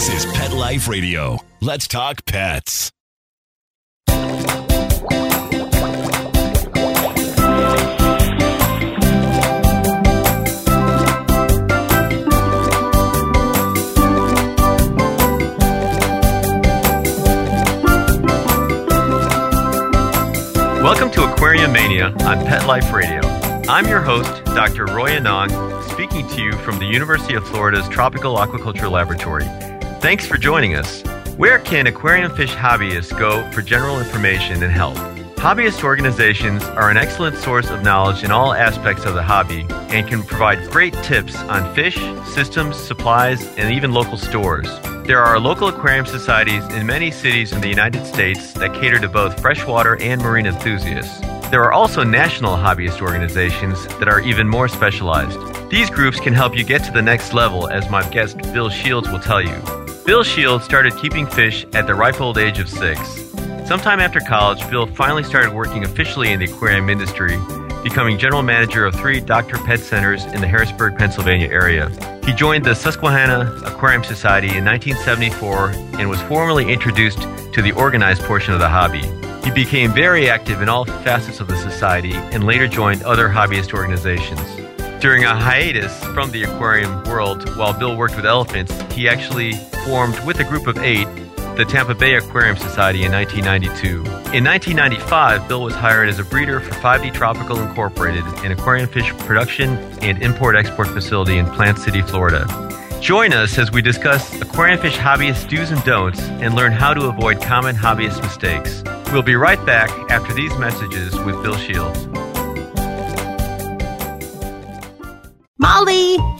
This is Pet Life Radio. Let's talk pets. Welcome to Aquarium Mania on Pet Life Radio. I'm your host, Dr. Roy Yanong, speaking to you from the University of Florida's Tropical Aquaculture Laboratory. Thanks for joining us. Where can aquarium fish hobbyists go for general information and help? Hobbyist organizations are an excellent source of knowledge in all aspects of the hobby and can provide great tips on fish, systems, supplies, and even local stores. There are local aquarium societies in many cities in the United States that cater to both freshwater and marine enthusiasts. There are also national hobbyist organizations that are even more specialized. These groups can help you get to the next level, as my guest Bill Shields will tell you. Bill Shields started keeping fish at the ripe old age of six. Sometime after college, Bill finally started working officially in the aquarium industry, becoming general manager of three Dr. Pet centers in the Harrisburg, Pennsylvania area. He joined the Susquehanna Aquarium Society in 1974 and was formally introduced to the organized portion of the hobby. He became very active in all facets of the society and later joined other hobbyist organizations. During a hiatus from the aquarium world while Bill worked with elephants, he actually formed with a group of eight the Tampa Bay Aquarium Society in 1992. In 1995, Bill was hired as a breeder for 5D Tropical Incorporated, an aquarium fish production and import export facility in Plant City, Florida. Join us as we discuss aquarium fish hobbyist do's and don'ts and learn how to avoid common hobbyist mistakes. We'll be right back after these messages with Bill Shields.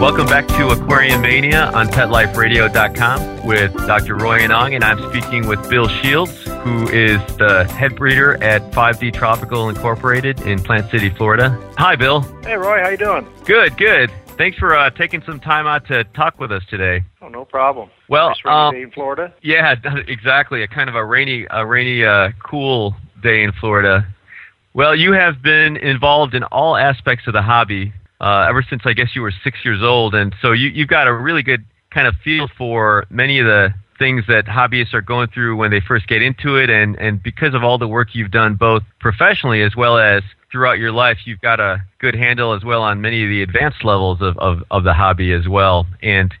Welcome back to Aquarium Mania on PetLifeRadio.com with Dr. Roy Yanong, and I'm speaking with Bill Shields, who is the head breeder at 5D Tropical Incorporated in Plant City, Florida. Hi, Bill. Hey, Roy, how you doing? Good, good. Thanks for uh, taking some time out to talk with us today. Oh, no problem. Well, nice rainy um, day in Florida. Yeah, exactly. A kind of a rainy, a rainy, uh, cool day in Florida. Well, you have been involved in all aspects of the hobby uh, ever since I guess you were six years old, and so you, you've got a really good kind of feel for many of the things that hobbyists are going through when they first get into it, and and because of all the work you've done both professionally as well as throughout your life, you've got a good handle as well on many of the advanced levels of of, of the hobby as well, and.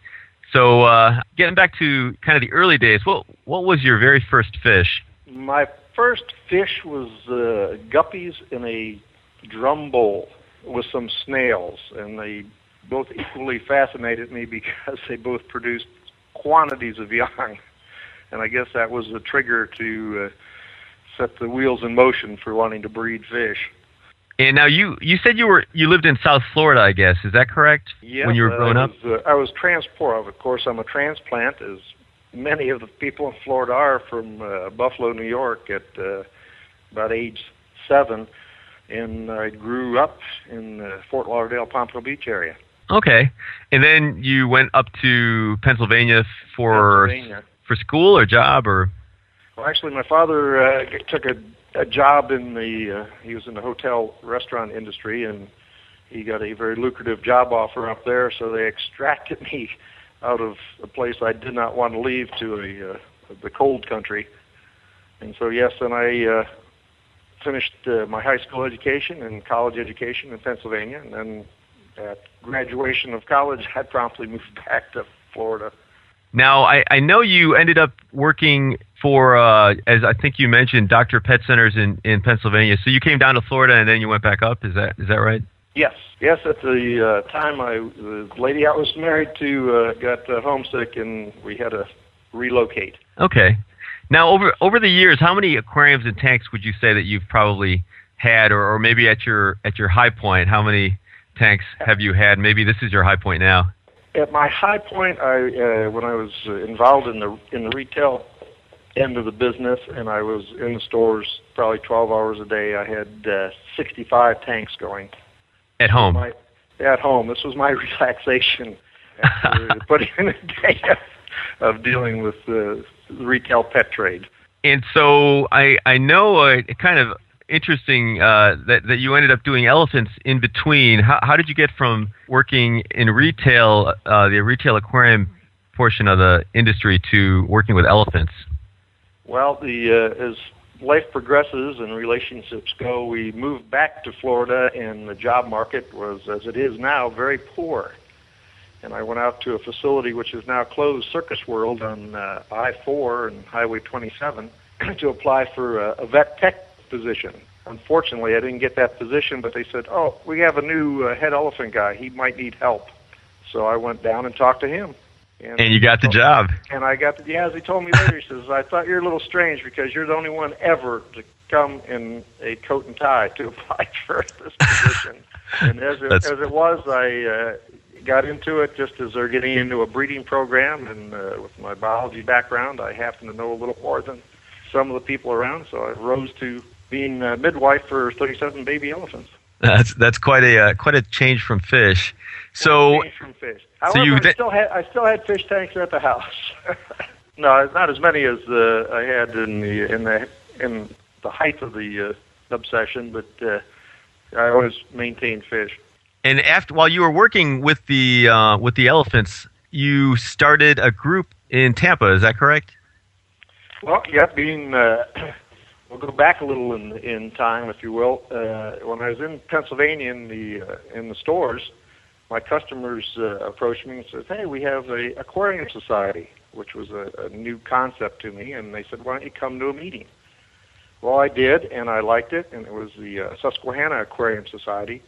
So, uh, getting back to kind of the early days, what what was your very first fish? My first fish was uh, guppies in a drum bowl with some snails, and they both equally fascinated me because they both produced quantities of young, and I guess that was the trigger to uh, set the wheels in motion for wanting to breed fish. And now you you said you were you lived in South Florida, I guess. Is that correct? Yeah, When you were growing up. was, uh, I was transport. Of course, I'm a transplant, as many of the people in Florida are from uh, Buffalo, New York, at uh, about age seven, and I grew up in uh, Fort Lauderdale, Pompano Beach area. Okay. And then you went up to Pennsylvania for Pennsylvania. for school or job or Well, actually, my father uh, took a, a job in the. Uh, he was in the hotel restaurant industry, and he got a very lucrative job offer up there. So they extracted me out of a place I did not want to leave to a uh, the cold country. And so yes, and I uh, finished uh, my high school education and college education in Pennsylvania, and then at graduation of college, I promptly moved back to Florida. Now, I, I know you ended up working for, uh, as I think you mentioned, Dr. Pet Centers in, in Pennsylvania. So you came down to Florida and then you went back up. Is that is that right? Yes, yes. At the uh, time, I the lady I was married to uh, got uh, homesick, and we had to relocate. Okay. Now, over over the years, how many aquariums and tanks would you say that you've probably had, or, or maybe at your at your high point, how many tanks have you had? Maybe this is your high point now. At my high point, I uh, when I was uh, involved in the in the retail end of the business, and I was in the stores probably 12 hours a day. I had uh, 65 tanks going. At home. My, at home. This was my relaxation after putting in a day of, of dealing with the retail pet trade. And so I I know uh, kind of interesting uh, that that you ended up doing elephants in between. How how did you get from working in retail, uh, the retail aquarium portion of the industry, to working with elephants? Well, the uh, as life progresses and relationships go, we moved back to Florida, and the job market was, as it is now, very poor. And I went out to a facility which is now closed, Circus World, on uh, I-4 and Highway 27, to apply for a, a vet tech position. Unfortunately, I didn't get that position, but they said, "Oh, we have a new uh, head elephant guy. He might need help." So I went down and talked to him. And, and you got the job. And I got the yeah. As he told me later, he says, "I thought you're a little strange because you're the only one ever to come in a coat and tie to apply for this position." and as it, as it was, I uh, got into it just as they're getting into a breeding program, and uh, with my biology background, I happen to know a little more than some of the people around. So I rose to being a midwife for 37 baby elephants. That's that's quite a uh, quite a change from fish. So change from fish. However, so you I still had I still had fish tanks at the house. no, not as many as uh, I had in the in the in the height of the uh, obsession, but uh, I always maintained fish. And after while you were working with the uh, with the elephants, you started a group in Tampa. Is that correct? Well, yeah, being uh, we'll go back a little in in time, if you will. Uh, when I was in Pennsylvania in the uh, in the stores, my customers uh, approached me and said, "Hey, we have a aquarium society," which was a, a new concept to me, and they said, "Why don't you come to a meeting?" Well, I did, and I liked it, and it was the uh, Susquehanna Aquarium Society,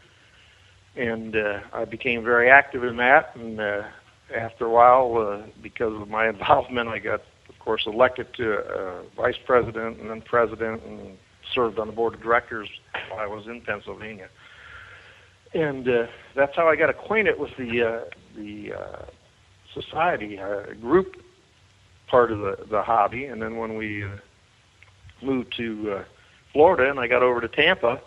and uh, I became very active in that. And uh, after a while, uh, because of my involvement, I got of course, elected to uh, vice president and then president, and served on the board of directors while I was in Pennsylvania. And uh, that's how I got acquainted with the uh, the uh, society uh, group part of the the hobby. And then when we uh, moved to uh, Florida and I got over to Tampa,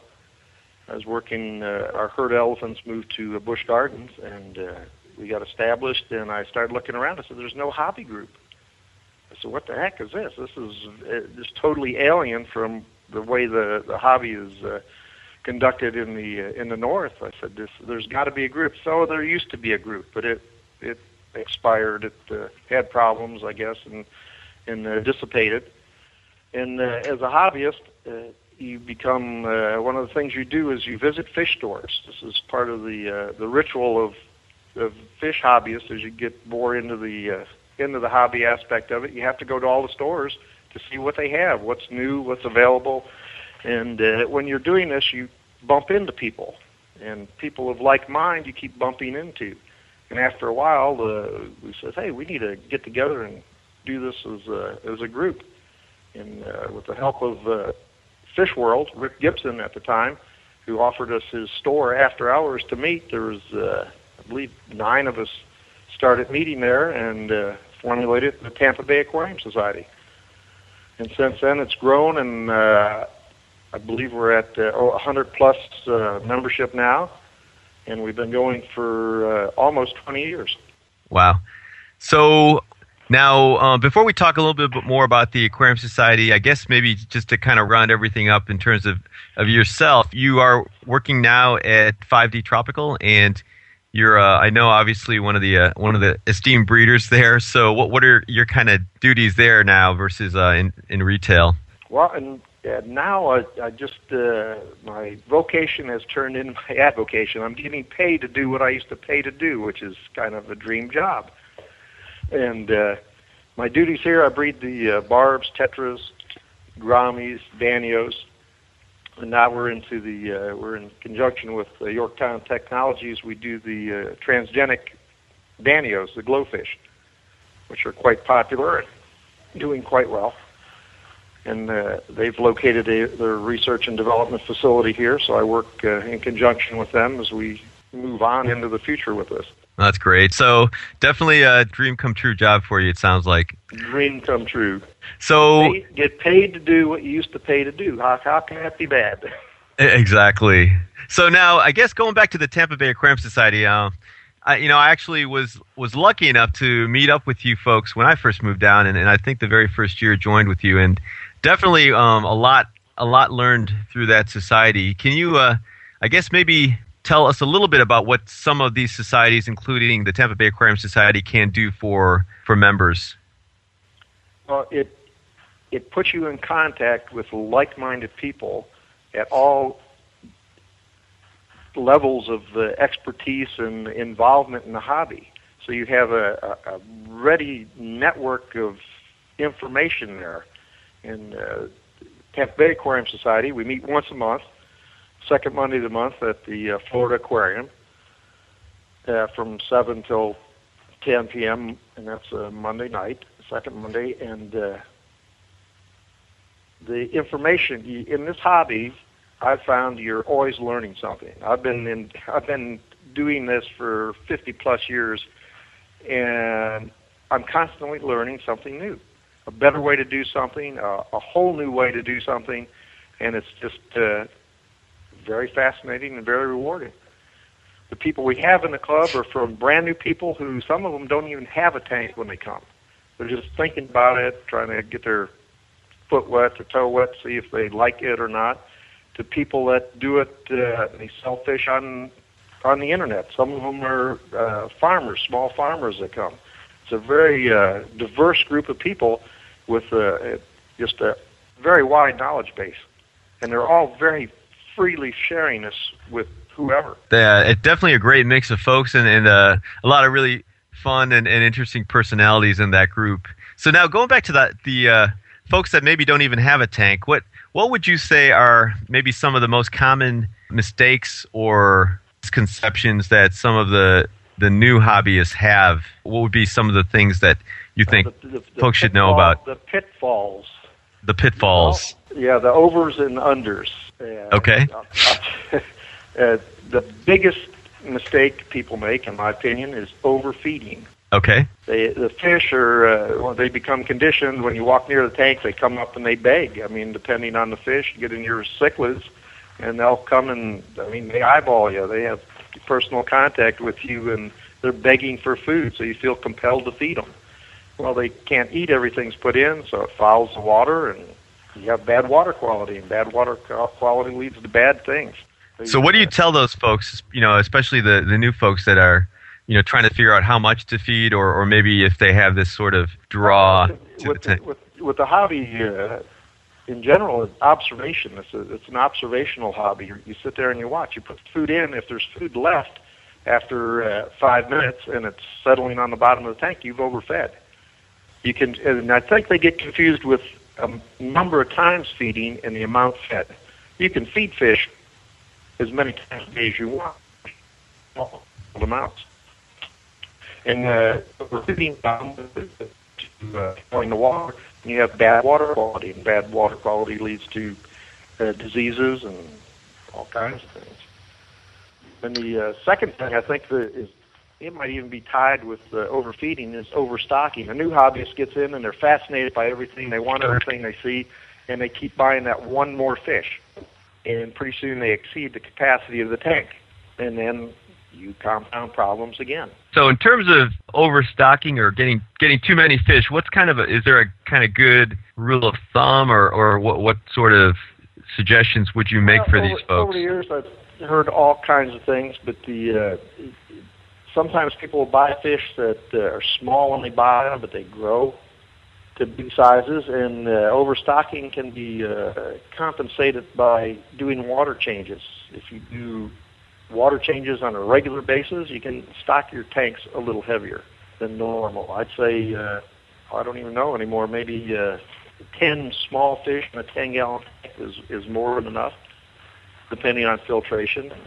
Was working. Uh, our herd elephants moved to uh, Busch Gardens, and uh, we got established. And I started looking around. I said, "There's no hobby group." I said, "What the heck is this? This is uh, totally alien from the way the the hobby is uh, conducted in the uh, in the north." I said, "This there's got to be a group." So there used to be a group, but it it expired. It uh, had problems, I guess, and and uh, dissipated. And uh, as a hobbyist, uh, you become uh, one of the things you do is you visit fish stores. This is part of the uh, the ritual of of fish hobbyists as you get more into the uh, into the hobby aspect of it, you have to go to all the stores to see what they have, what's new, what's available. And uh, when you're doing this, you bump into people, and people of like mind you keep bumping into. And after a while, uh, we said, "Hey, we need to get together and do this as a, as a group." And uh, with the help of uh, Fish World, Rick Gibson at the time, who offered us his store after hours to meet, there was, uh, I believe, nine of us started meeting there and uh, formulated the Tampa Bay Aquarium Society. And since then, it's grown, and uh, I believe we're at uh, 100 plus uh, membership now, and we've been going for uh, almost 20 years. Wow! So now, uh, before we talk a little bit more about the Aquarium Society, I guess maybe just to kind of round everything up in terms of, of yourself, you are working now at 5D Tropical, and you're, uh, I know, obviously one of the uh, one of the esteemed breeders there. So, what what are your kind of duties there now versus uh, in in retail? Well, And now I, I just uh, my vocation has turned into my avocation. I'm getting paid to do what I used to pay to do, which is kind of a dream job. And uh, my duties here, I breed the uh, barbs, tetras, grammies, danios, and now we're into the uh, we're in conjunction with uh, Yorktown Technologies. We do the uh, transgenic danios, the GloFish, which are quite popular and doing quite well. And uh, they've located a, their research and development facility here, so I work uh, in conjunction with them as we move on into the future with this. That's great. So definitely a dream come true job for you. It sounds like dream come true. So get paid to do what you used to pay to do. How, how can that be bad? exactly. So now, I guess going back to the Tampa Bay Aquarium Society, uh, I, you know, I actually was was lucky enough to meet up with you folks when I first moved down, and, and I think the very first year joined with you, and definitely um, a lot a lot learned through that society. Can you, uh, I guess, maybe tell us a little bit about what some of these societies, including the Tampa Bay Aquarium Society, can do for for members? Well, it it puts you in contact with like-minded people at all levels of the expertise and involvement in the hobby. So you have a, a, a ready network of information there. In uh, Tampa Bay Aquarium Society, we meet once a month, second Monday of the month at the uh, Florida Aquarium uh, from 7 till 10 p.m., and that's a Monday night, second Monday. And uh, the information in this hobby, I've found you're always learning something. I've been in, I've been doing this for 50 plus years, and I'm constantly learning something new, a better way to do something, a, a whole new way to do something, and it's just uh, very fascinating and very rewarding. The people we have in the club are from brand new people who some of them don't even have a tank when they come. They're just thinking about it, trying to get their foot wet, their toe wet, see if they like it or not. To people that do it, uh, they sell fish on on the internet. Some of them are uh, farmers, small farmers that come. It's a very uh, diverse group of people with uh, just a very wide knowledge base, and they're all very freely sharing this with whoever. Yeah, it's definitely a great mix of folks and, and uh, a lot of really fun and, and interesting personalities in that group. So now going back to that, the uh, folks that maybe don't even have a tank, what what would you say are maybe some of the most common mistakes or misconceptions that some of the the new hobbyists have? What would be some of the things that you think the, the, the folks should know about? the pitfalls. The pitfalls. Yeah, the overs and unders. Uh, Okay. uh, the biggest mistake people make, in my opinion, is overfeeding. Okay. They, the fish are uh, when they become conditioned. When you walk near the tank, they come up and they beg. I mean, depending on the fish, you get in your cichlids, and they'll come and I mean they eyeball you. They have personal contact with you, and they're begging for food. So you feel compelled to feed them. Well, they can't eat everything's put in, so it fouls the water, and you have bad water quality, and bad water quality leads to bad things. So what do you tell those folks, you know, especially the, the new folks that are, you know, trying to figure out how much to feed or, or maybe if they have this sort of draw to with, the, tank? with, with the hobby uh, in general, it's observation. It's, a, it's an observational hobby. You, you sit there and you watch. You put food in. If there's food left after uh, five minutes and it's settling on the bottom of the tank, you've overfed. You can, and I think they get confused with a number of times feeding and the amount fed. You can feed fish as many times a day as you want, small amounts. And uh, overfeeding down to uh, the water, and you have bad water quality, and bad water quality leads to uh, diseases and all kinds of things. And the uh, second thing I think that is it might even be tied with uh, overfeeding is overstocking. A new hobbyist gets in and they're fascinated by everything. They want everything they see, and they keep buying that one more fish. And pretty soon they exceed the capacity of the tank, and then you compound problems again. So in terms of overstocking or getting getting too many fish, what's kind of a, is there a kind of good rule of thumb or, or what what sort of suggestions would you make Well, for over, these Over the years, I've heard all kinds of things, but the uh, sometimes people will buy fish that uh, are small when they buy them, but they grow to big sizes, and uh, overstocking can be uh, compensated by doing water changes. If you do water changes on a regular basis, you can stock your tanks a little heavier than normal. I'd say, uh, I don't even know anymore, maybe uh, 10 small fish in a 10 gallon tank is, is more than enough, depending on filtration and,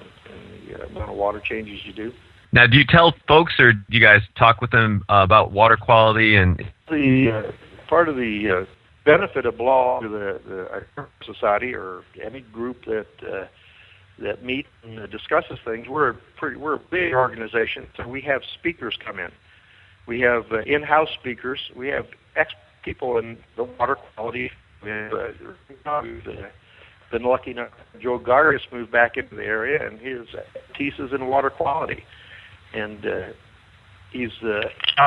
the amount of water changes you do. Now, do you tell folks or do you guys talk with them uh, about water quality and the uh, part of the uh, benefit of belong to the, the society or any group that uh, that meet and uh, discusses things. We're a pretty we're a big organization, so we have speakers come in. We have uh, in-house speakers. We have ex people in the water quality. We have, uh, uh, been lucky enough. Joe Gargas moved back into the area, and his expertise is in water quality. And uh, he's uh,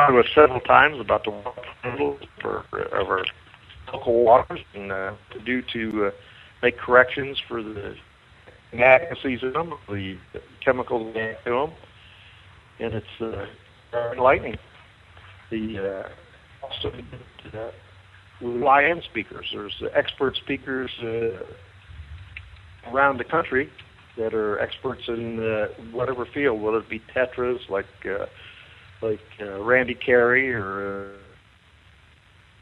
to us several times about the water of our local waters and uh, to do to uh, make corrections for the inadequacies in them, the chemicals in them, and it's uh, enlightening. The uh, also uh, lion speakers. There's expert speakers uh, around the country that are experts in uh, whatever field, whether it be tetras like uh, like uh, Randy Carey or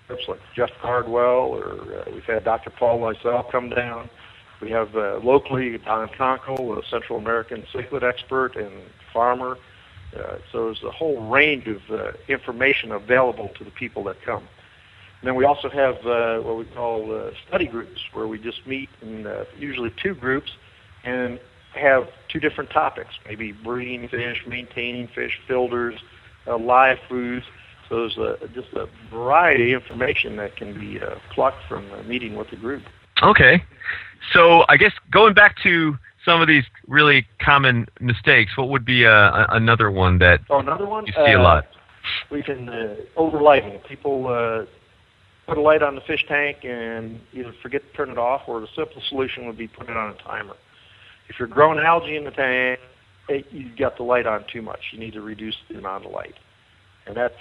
uh, like Jeff Cardwell, or uh, we've had Dr. Paul myself come down. We have uh, locally Don Conkel, a Central American cichlid expert and farmer. Uh, so there's a whole range of uh, information available to the people that come. And then we also have uh, what we call uh, study groups, where we just meet in uh, usually two groups and have two different topics, maybe breeding fish, maintaining fish, filters, uh, live foods. So there's a, just a variety of information that can be uh, plucked from a meeting with the group. Okay. So I guess going back to some of these really common mistakes, what would be uh, another one that oh, another one? you see a lot? Uh, we can uh, overlighting. People uh, put a light on the fish tank and either forget to turn it off, or the simple solution would be put it on a timer. If you're growing algae in the tank, it, you've got the light on too much. You need to reduce the amount of light, and that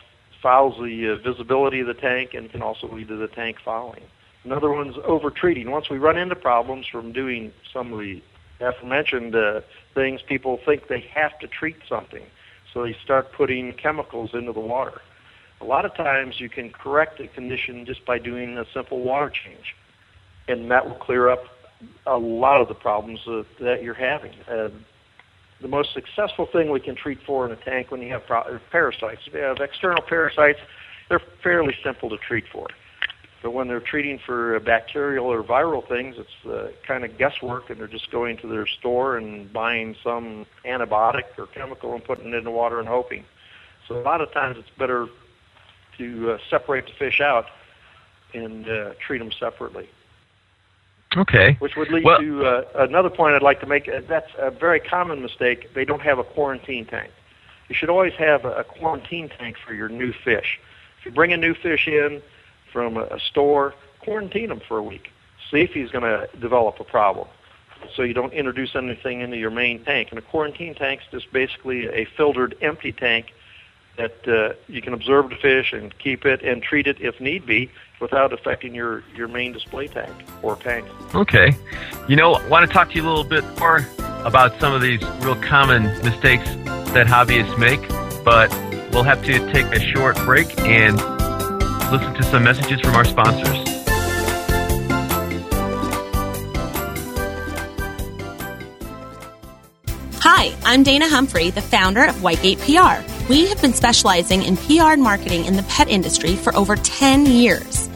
fouls the uh, visibility of the tank and can also lead to the tank fouling. Another one's over treating. Once we run into problems from doing some of the aforementioned uh, things, people think they have to treat something, so they start putting chemicals into the water. A lot of times you can correct a condition just by doing a simple water change, and that will clear up a lot of the problems uh, that you're having. Uh, the most successful thing we can treat for in a tank when you have pro- parasites, if you have external parasites, they're fairly simple to treat for. But when they're treating for bacterial or viral things, it's uh, kind of guesswork, and they're just going to their store and buying some antibiotic or chemical and putting it in the water and hoping. So a lot of times it's better to uh, separate the fish out and uh, treat them separately. Okay. Which would lead well, to uh, another point I'd like to make. Uh, that's a very common mistake. They don't have a quarantine tank. You should always have a, quarantine tank for your new fish. If you bring a new fish in, from a store, quarantine him for a week. See if he's going to develop a problem. So you don't introduce anything into your main tank. And a quarantine tank is just basically a filtered empty tank that uh, you can observe the fish and keep it and treat it if need be without affecting your, your main display tank or tank. Okay. You know, I want to talk to you a little bit more about some of these real common mistakes that hobbyists make, but we'll have to take a short break and listen to some messages from our sponsors. Hi, I'm Dana Humphrey, the founder of Whitegate PR. We have been specializing in PR and marketing in the pet industry for over 10 years.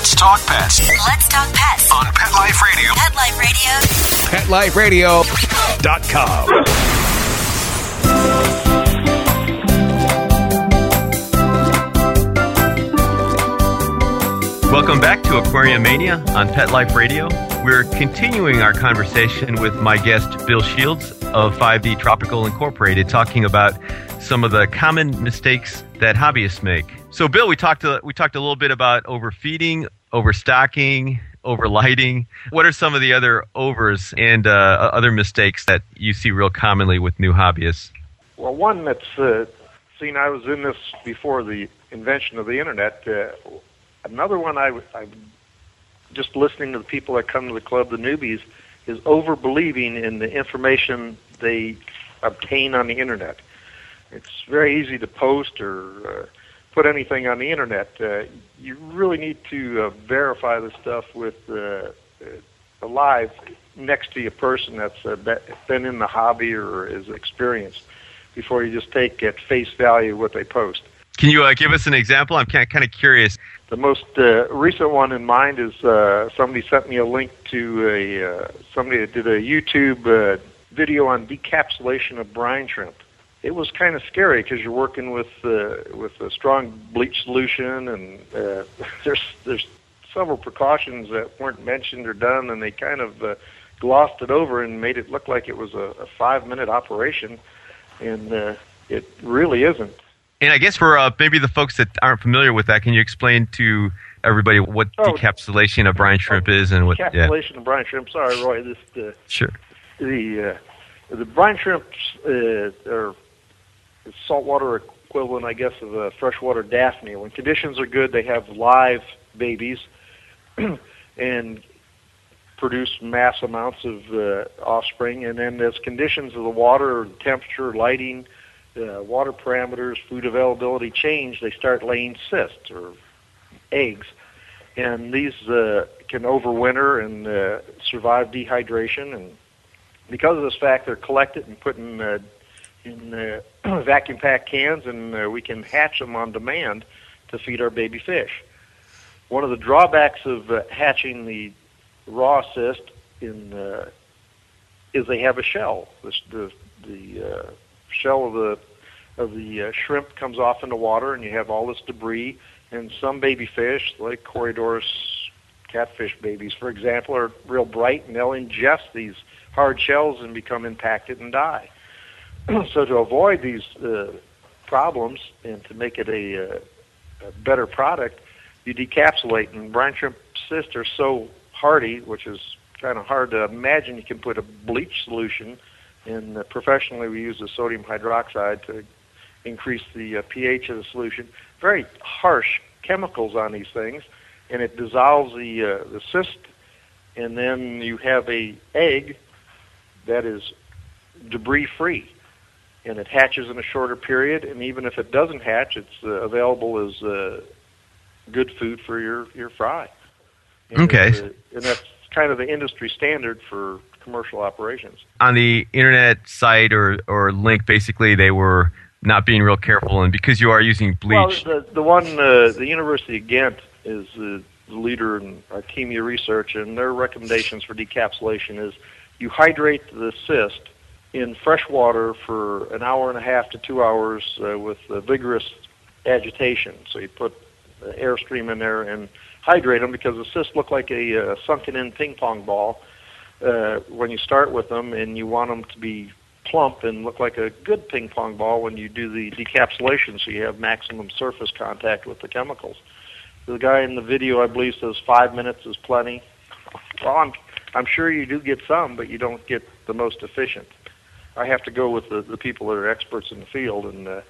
Let's talk pets Let's talk pets. on Pet Life Radio. Pet Life Radio. PetLifeRadio.com. Welcome back to Aquarium Mania on Pet Life Radio. We're continuing our conversation with my guest, Bill Shields of 5D Tropical Incorporated, talking about some of the common mistakes that hobbyists make. So, Bill, we talked a, we talked a little bit about overfeeding, overstocking, overlighting. What are some of the other overs and uh, other mistakes that you see real commonly with new hobbyists? Well, one that's uh, seen, I was in this before the invention of the internet. Uh, another one I, I just listening to the people that come to the club, the newbies, is over believing in the information they obtain on the internet. It's very easy to post or uh, put anything on the internet. Uh, you really need to uh, verify the stuff with uh, uh, live next to a person that's uh, been in the hobby or is experienced before you just take at face value what they post. Can you uh, give us an example? I'm kind of curious. The most uh, recent one in mind is uh, somebody sent me a link to a uh, somebody that did a YouTube uh, video on decapsulation of brine shrimp. It was kind of scary because you're working with uh, with a strong bleach solution, and there's there's several precautions that weren't mentioned or done, and they kind of glossed it over and made it look like it was a, a five minute operation, and it really isn't. And I guess for uh, maybe the folks that aren't familiar with that, can you explain to everybody what oh, decapsulation of brine shrimp oh, is and what? Decapsulation yeah. of brine shrimp. Sorry, Roy. This uh, sure. The uh, the brine shrimps uh, are saltwater equivalent, I guess, of a freshwater daphnia. When conditions are good, they have live babies and produce mass amounts of uh, offspring. And then as conditions of the water, temperature, lighting uh, water parameters, food availability change, they start laying cysts or eggs. And these uh, can overwinter and uh, survive dehydration. And because of this fact, they're collected and put in, uh, in uh, vacuum packed cans, and uh, we can hatch them on demand to feed our baby fish. One of the drawbacks of uh, hatching the raw cyst in, uh, is they have a shell. The, the, the uh, shell of the of the uh, shrimp comes off in the water, and you have all this debris. And some baby fish, like Corydoras catfish babies, for example, are real bright, and they'll ingest these hard shells and become impacted and die. so to avoid these uh, problems and to make it a, uh, a better product, you decapsulate. And brine shrimp cysts are so hardy, which is kind of hard to imagine. You can put a bleach solution and uh, professionally, we use the sodium hydroxide to increase the uh, pH of the solution. Very harsh chemicals on these things, and it dissolves the uh, the cyst, and then you have a egg that is debris free, and it hatches in a shorter period. And even if it doesn't hatch, it's uh, available as uh, good food for your your fry. And okay, uh, and that's kind of the industry standard for commercial operations. On the internet site or, or link, basically, they were not being real careful, and because you are using bleach. Well, the, the one, uh, the University of Ghent is the leader in artemia research, and their recommendations for decapsulation is you hydrate the cyst in fresh water for an hour and a half to two hours uh, with vigorous agitation. So you put airstream in there and hydrate them because the cysts look like a, a sunken-in ping pong ball uh, when you start with them, and you want them to be plump and look like a good ping pong ball when you do the decapsulation, so you have maximum surface contact with the chemicals. The guy in the video, I believe, says five minutes is plenty. Well, I'm I'm sure you do get some, but you don't get the most efficient. I have to go with the, the people that are experts in the field, and uh,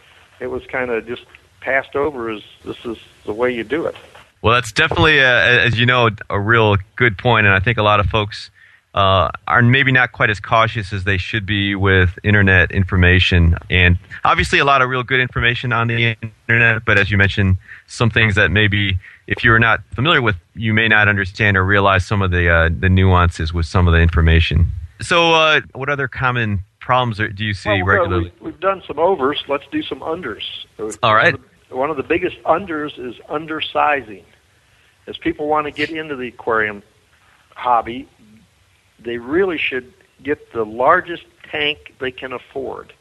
it was kind of just passed over as this is the way you do it. Well, that's definitely, uh, as you know, a real good point, and I think a lot of folks uh, are maybe not quite as cautious as they should be with internet information. And obviously, a lot of real good information on the internet, but as you mentioned, some things that maybe if you're not familiar with, you may not understand or realize some of the uh, the nuances with some of the information. So, uh, what other common problems do you see well, regularly? We've done some overs. Let's do some unders. All right. One of, the, one of the biggest unders is undersizing. As people want to get into the aquarium hobby, they really should get the largest tank they can afford.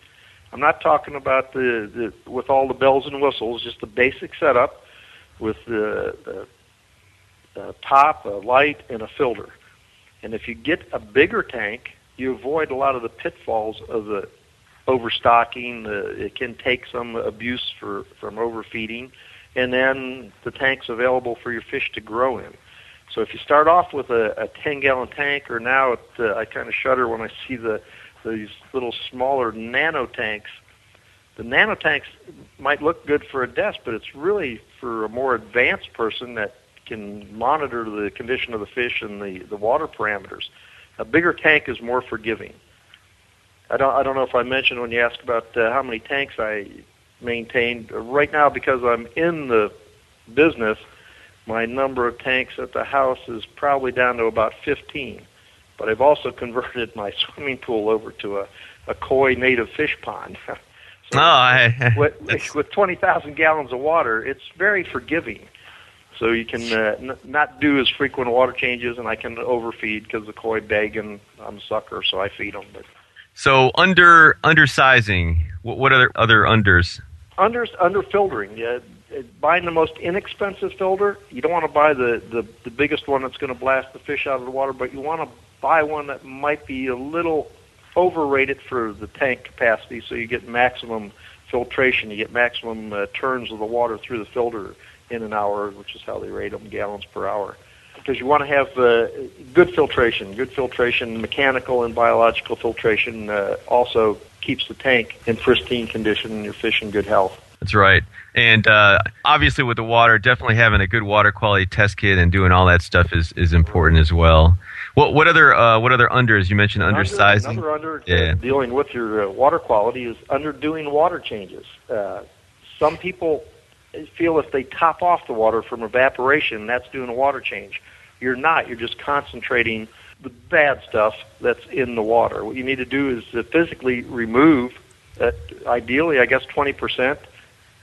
I'm not talking about the, the with all the bells and whistles, just the basic setup with the, the a top, a light, and a filter. And if you get a bigger tank, you avoid a lot of the pitfalls of the overstocking. The, it can take some abuse for from overfeeding, and then the tank's available for your fish to grow in. So if you start off with a, a 10 gallon tank, or now it, uh, I kind of shudder when I see the these little smaller nano tanks. The nano tanks might look good for a desk, but it's really for a more advanced person that can monitor the condition of the fish and the, the water parameters. A bigger tank is more forgiving. I don't I don't know if I mentioned when you asked about uh, how many tanks I maintained. Right now, because I'm in the business, my number of tanks at the house is probably down to about 15. But I've also converted my swimming pool over to a, a koi native fish pond. so oh, I, with, with 20,000 gallons of water, it's very forgiving. So you can uh, n- not do as frequent water changes, and I can overfeed because the koi beg and I'm a sucker, so I feed them. But so under undersizing, what, what other other unders? Under under filtering, yeah. Buying the most inexpensive filter, you don't want to buy the, the, the biggest one that's going to blast the fish out of the water, but you want to buy one that might be a little overrated for the tank capacity, so you get maximum filtration, you get maximum uh, turns of the water through the filter in an hour, which is how they rate them gallons per hour because you want to have uh, good filtration. Good filtration, mechanical and biological filtration, uh, also keeps the tank in pristine condition and your fish in good health. That's right. And uh, obviously, with the water, definitely having a good water quality test kit and doing all that stuff is, is important as well. What what other uh, what other unders? You mentioned undersizing. Another under yeah. dealing with your uh, water quality is underdoing water changes. Uh, some people feel if they top off the water from evaporation, that's doing a water change. You're not. You're just concentrating the bad stuff that's in the water. What you need to do is physically remove, uh, ideally, I guess, 20%.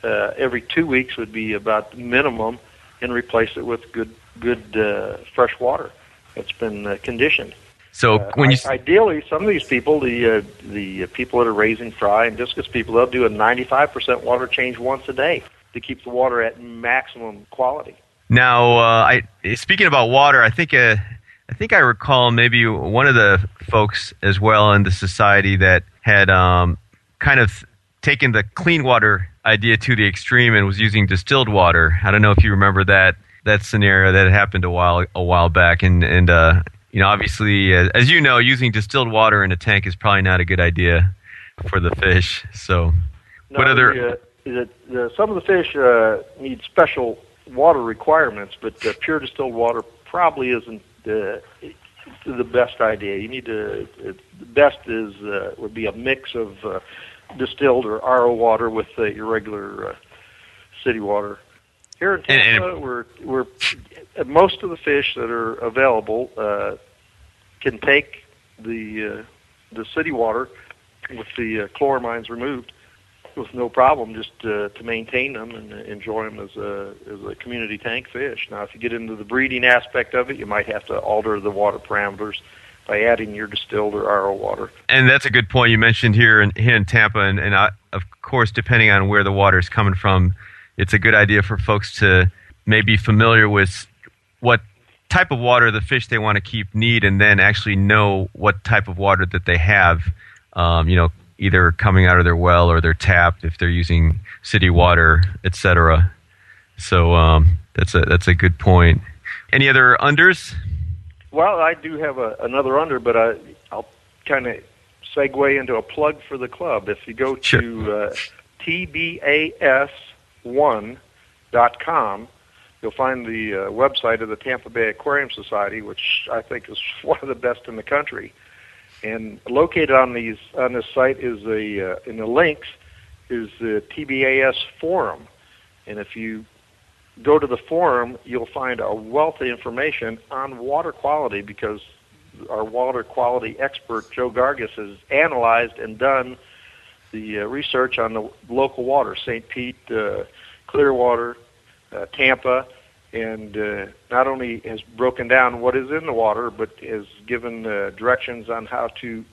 Uh, every two weeks would be about minimum, and replace it with good, good uh, fresh water that's been uh, conditioned. So uh, when you ideally, some of these people, the uh, the people that are raising fry and discus people, they'll do a 95% water change once a day to keep the water at maximum quality. Now, uh, I speaking about water, I think uh, I think I recall maybe one of the folks as well in the society that had um, kind of taken the clean water idea to the extreme and was using distilled water. I don't know if you remember that that scenario that happened a while a while back, and and uh, you know obviously as, as you know, using distilled water in a tank is probably not a good idea for the fish. So, no, what other? The, uh, the, the, some of the fish uh, need special water requirements, but uh, pure distilled water probably isn't uh, the best idea. You need to. Uh, the best is uh, would be a mix of uh, distilled or RO water with uh, your regular uh, city water. Here in Tampa, and, we're we're most of the fish that are available uh, can take the uh, the city water with the uh, chloramines removed with no problem just uh, to maintain them and enjoy them as a as a community tank fish. Now, if you get into the breeding aspect of it, you might have to alter the water parameters by adding your distilled or RO water. And that's a good point you mentioned here in, here in Tampa, and, and I, of course, depending on where the water is coming from, it's a good idea for folks to maybe familiar with what type of water the fish they want to keep need, and then actually know what type of water that they have. Um, you know, either coming out of their well or their tap if they're using city water, etc. So um, that's a that's a good point. Any other unders? Well, I do have a, another under, but I, I'll kind of segue into a plug for the club. If you go sure. to uh, tbas1.com, you'll find the uh, website of the Tampa Bay Aquarium Society, which I think is one of the best in the country. And located on these on this site is a uh, in the links is the TBAS forum, and if you go to the forum, you'll find a wealth of information on water quality because our water quality expert Joe Gargas has analyzed and done the uh, research on the local water, St. Pete, uh, Clearwater, uh, Tampa, and uh, not only has broken down what is in the water, but has given uh, directions on how to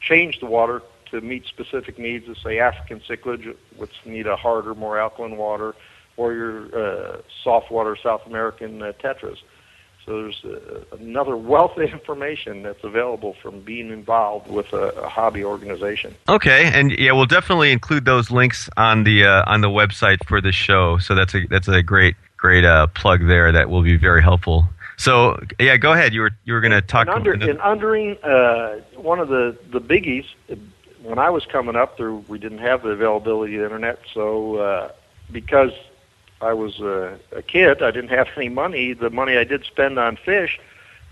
change the water to meet specific needs of, say, African cichlids, which need a harder, more alkaline water, or your uh, saltwater South American uh, tetras. So there's uh, another wealth of information that's available from being involved with a, a, hobby organization. Okay, and yeah, we'll definitely include those links on the uh, on the website for the show. So that's a that's a great great uh, plug there. That will be very helpful. So yeah, go ahead. You were you were going to talk. In, under, in undering, uh, one of the the biggies when I was coming up, there we didn't have the availability of the internet. So uh, because I was a, a kid. I didn't have any money. The money I did spend on fish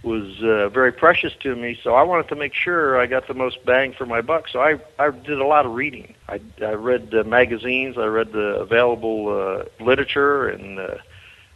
was uh, very precious to me. So I wanted to make sure I got the most bang for my buck. So I I did a lot of reading. I I read uh, magazines. I read the available uh, literature, and uh,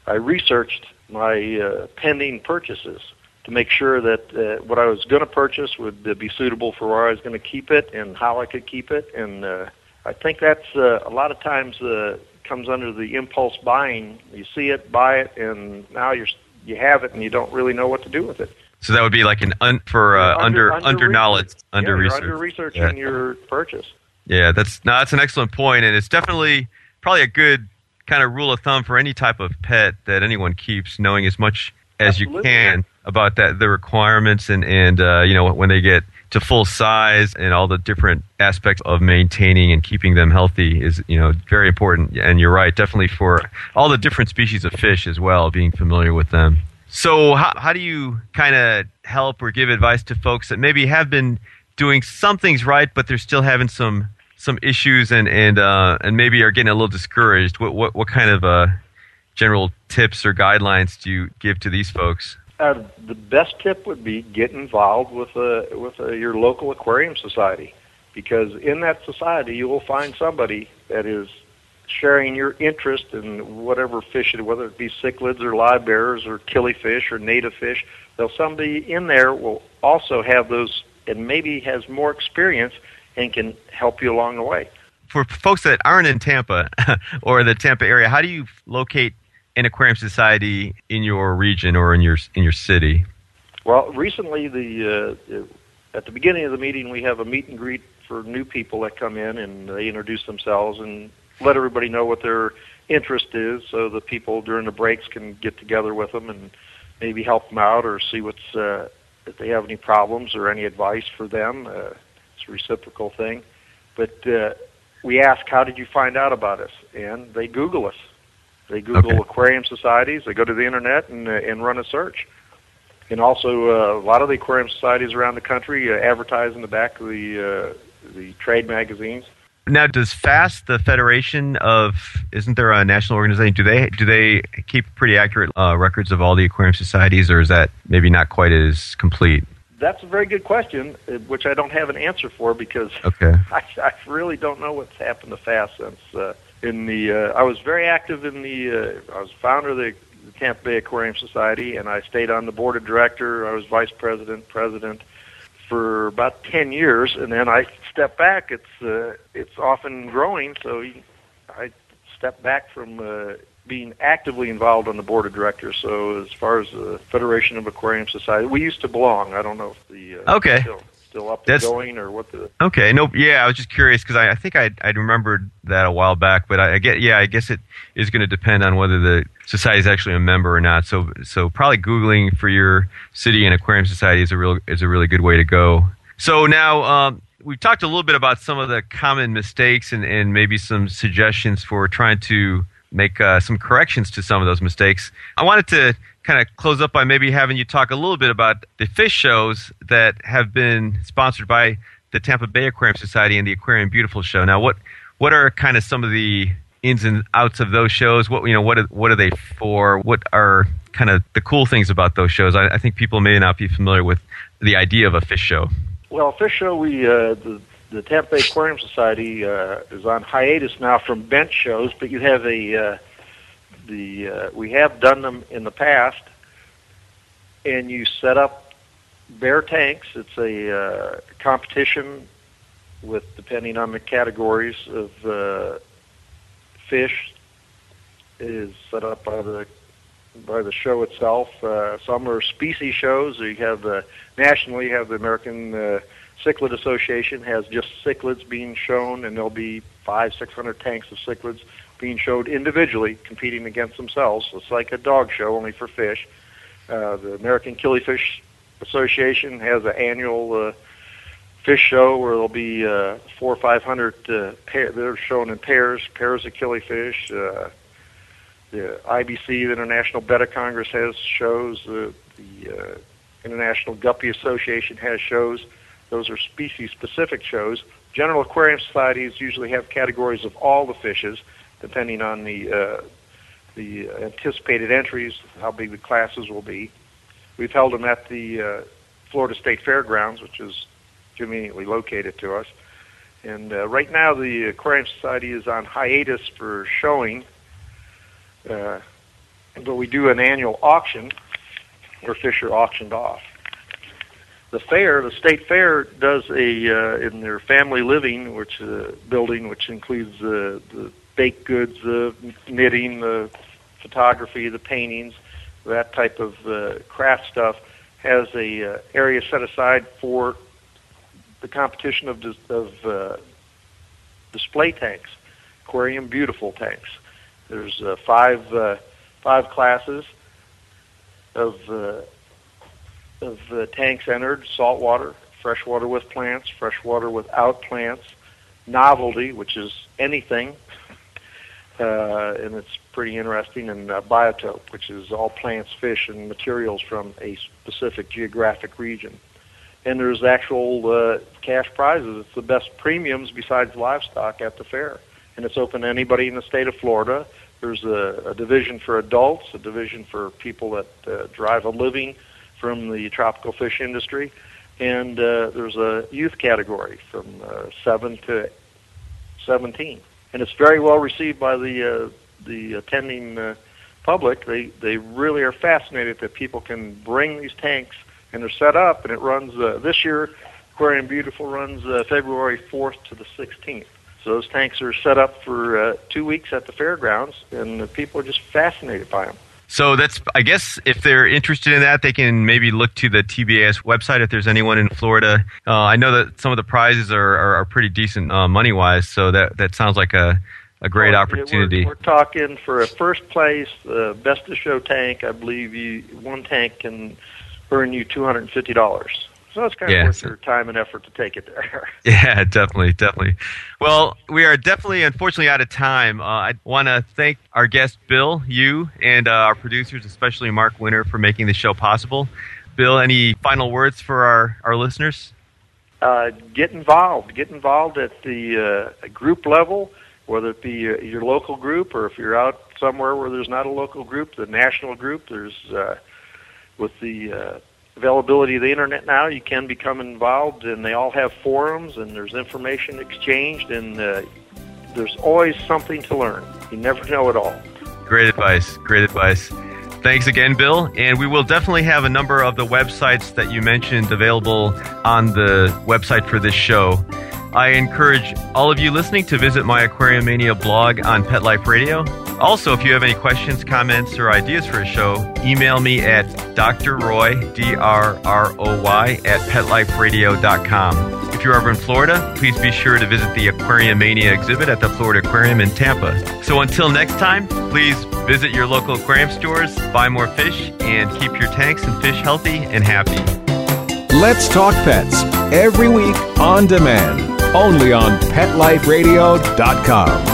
I researched my uh, pending purchases to make sure that uh, what I was going to purchase would uh, be suitable for where I was going to keep it and how I could keep it. And uh, I think that's uh, a lot of times uh, comes under the impulse buying. You see it, buy it, and now you're you have it, and you don't really know what to do with it. So that would be like an un, for uh, under, under, under knowledge, under research, under researching yeah. your purchase. Yeah, that's no, that's an excellent point, and it's definitely probably a good kind of rule of thumb for any type of pet that anyone keeps, knowing as much as Absolutely. you can about that the requirements and and uh, you know when they get to full size and all the different aspects of maintaining and keeping them healthy is you know very important. And you're right definitely for all the different species of fish as well being familiar with them. So how, how do you kind of help or give advice to folks that maybe have been doing some things right but they're still having some some issues and and uh, and maybe are getting a little discouraged? What what, what kind of uh, general tips or guidelines do you give to these folks uh, the best tip would be get involved with a, with a, your local aquarium society, because in that society you will find somebody that is sharing your interest in whatever fish, it whether it be cichlids or live bearers or killifish or native fish. There'll somebody in there will also have those and maybe has more experience and can help you along the way. For folks that aren't in Tampa or the Tampa area, how do you locate an aquarium society in your region or in your in your city? Well, recently, the uh, at the beginning of the meeting, we have a meet and greet for new people that come in, and they introduce themselves and let everybody know what their interest is, so the people during the breaks can get together with them and maybe help them out or see what's uh, if they have any problems or any advice for them. Uh, it's a reciprocal thing, but. Uh, we ask, how did you find out about us? And they Google us they Google okay. aquarium societies. They go to the internet and uh, and run a search. And also, uh, a lot of the aquarium societies around the country uh, advertise in the back of the uh, the trade magazines. Now, does FAST, the Federation of, isn't there a national organization? Do they do they keep pretty accurate uh, records of all the aquarium societies, or is that maybe not quite as complete? That's a very good question, uh, which I don't have an answer for because okay. I, I really don't know what's happened to FAST since uh, in the uh, I was very active in the uh, I was founder of the, the Tampa Bay Aquarium Society and I stayed on the board of director. I was vice president, president for about 10 years and then I stepped back. It's uh, it's often growing, so I stepped back from uh, being actively involved on the board of directors. So as far as the Federation of Aquarium Society, we used to belong. I don't know if the uh, okay. Still, still up and going, or what the? Okay, no, yeah, I was just curious because I, I think I I remembered that a while back, but I, I get yeah, I guess it is going to depend on whether the society is actually a member or not. So so probably googling for your city and aquarium society is a real is a really good way to go. So now. Um, we've talked a little bit about some of the common mistakes and, and maybe some suggestions for trying to make uh, some corrections to some of those mistakes. I wanted to kind of close up by maybe having you talk a little bit about the fish shows that have been sponsored by the Tampa Bay Aquarium Society and the Aquarium Beautiful show. Now, what what are kind of some of the ins and outs of those shows? What you know, what are, what are they for? What are kind of the cool things about those shows? I, I think people may not be familiar with the idea of a fish show. Well, fish show we uh, the the Tampa Bay Aquarium Society uh, is on hiatus now from bench shows, but you have a uh, the uh, we have done them in the past, and you set up bare tanks. It's a uh, competition with depending on the categories of uh, fish is set up by the by the show itself. Uh, some are species shows. You have the nationally you have the American uh, Cichlid Association has just cichlids being shown, and there'll be five, six hundred tanks of cichlids being showed individually, competing against themselves. It's like a dog show, only for fish. Uh, the American Killifish Association has an annual uh, fish show where there'll be uh, four or five hundred uh, pair. They're shown in pairs, pairs of killifish. Uh, the IBC, the International Betta Congress, has shows. Uh, the uh, International Guppy Association has shows. Those are species-specific shows. General aquarium societies usually have categories of all the fishes, depending on the uh, the anticipated entries, how big the classes will be. We've held them at the uh, Florida State Fairgrounds, which is conveniently located to us. And uh, right now, the Aquarium Society is on hiatus for showing, uh, but we do an annual auction where fish are auctioned off. The fair, the state fair, does a uh, in their family living, which uh, building, which includes uh, the baked goods, the knitting, the photography, the paintings, that type of uh, craft stuff, has a uh, area set aside for the competition of, dis- of uh, display tanks, aquarium beautiful tanks. There's uh, five uh, five classes of uh, of uh, tanks entered: saltwater, freshwater with plants, freshwater without plants, novelty, which is anything, uh, and it's pretty interesting, and uh, biotope, which is all plants, fish, and materials from a specific geographic region. And there's actual uh, cash prizes. It's the best premiums besides livestock at the fair, and it's open to anybody in the state of Florida. There's a, a division for adults, a division for people that uh, drive a living from the tropical fish industry, and uh, there's a youth category from uh, seven to 17 and it's very well received by the uh, the attending uh, public. They they really are fascinated that people can bring these tanks and they're set up, and it runs uh, this year. Aquarium Beautiful runs uh, February 4th to the 16th. So those tanks are set up for uh, two weeks at the fairgrounds, and the people are just fascinated by them. So that's, I guess, if they're interested in that, they can maybe look to the TBAS website if there's anyone in Florida. Uh, I know that some of the prizes are, are, are pretty decent uh, money wise, so that, that sounds like a, a great opportunity. We're, we're talking for a first place, the best of show tank. I believe you one tank can earn you two hundred and fifty dollars. So it's kind of Yeah, worth so- your time and effort to take it there. Yeah, definitely, definitely. Well, we are definitely, unfortunately, out of time. Uh, I want to thank our guest, Bill, you, and uh, our producers, especially Mark Winter, for making the show possible. Bill, any final words for our, our listeners? uh, get involved. Get involved at the uh, group level, whether it be your, your local group or if you're out somewhere where there's not a local group, the national group. There's uh, with the uh, availability of the internet now, you can become involved, and they all have forums and there's information exchanged, and uh, there's always something to learn. You never know it all. Great advice. Great advice. Thanks again, Bill. And we will definitely have a number of the websites that you mentioned available on the website for this show. I encourage all of you listening to visit my Aquarium Mania blog on Pet Life Radio. Also, if you have any questions, comments, or ideas for a show, email me at drroy, D-R-R-O-Y, at petliferadio.com. If you're ever in Florida, please be sure to visit the Aquarium Mania exhibit at the Florida Aquarium in Tampa. So until next time, please visit your local aquarium stores, buy more fish, and keep your tanks and fish healthy and happy. Let's Talk Pets every week on demand, only on PetLifeRadio.com.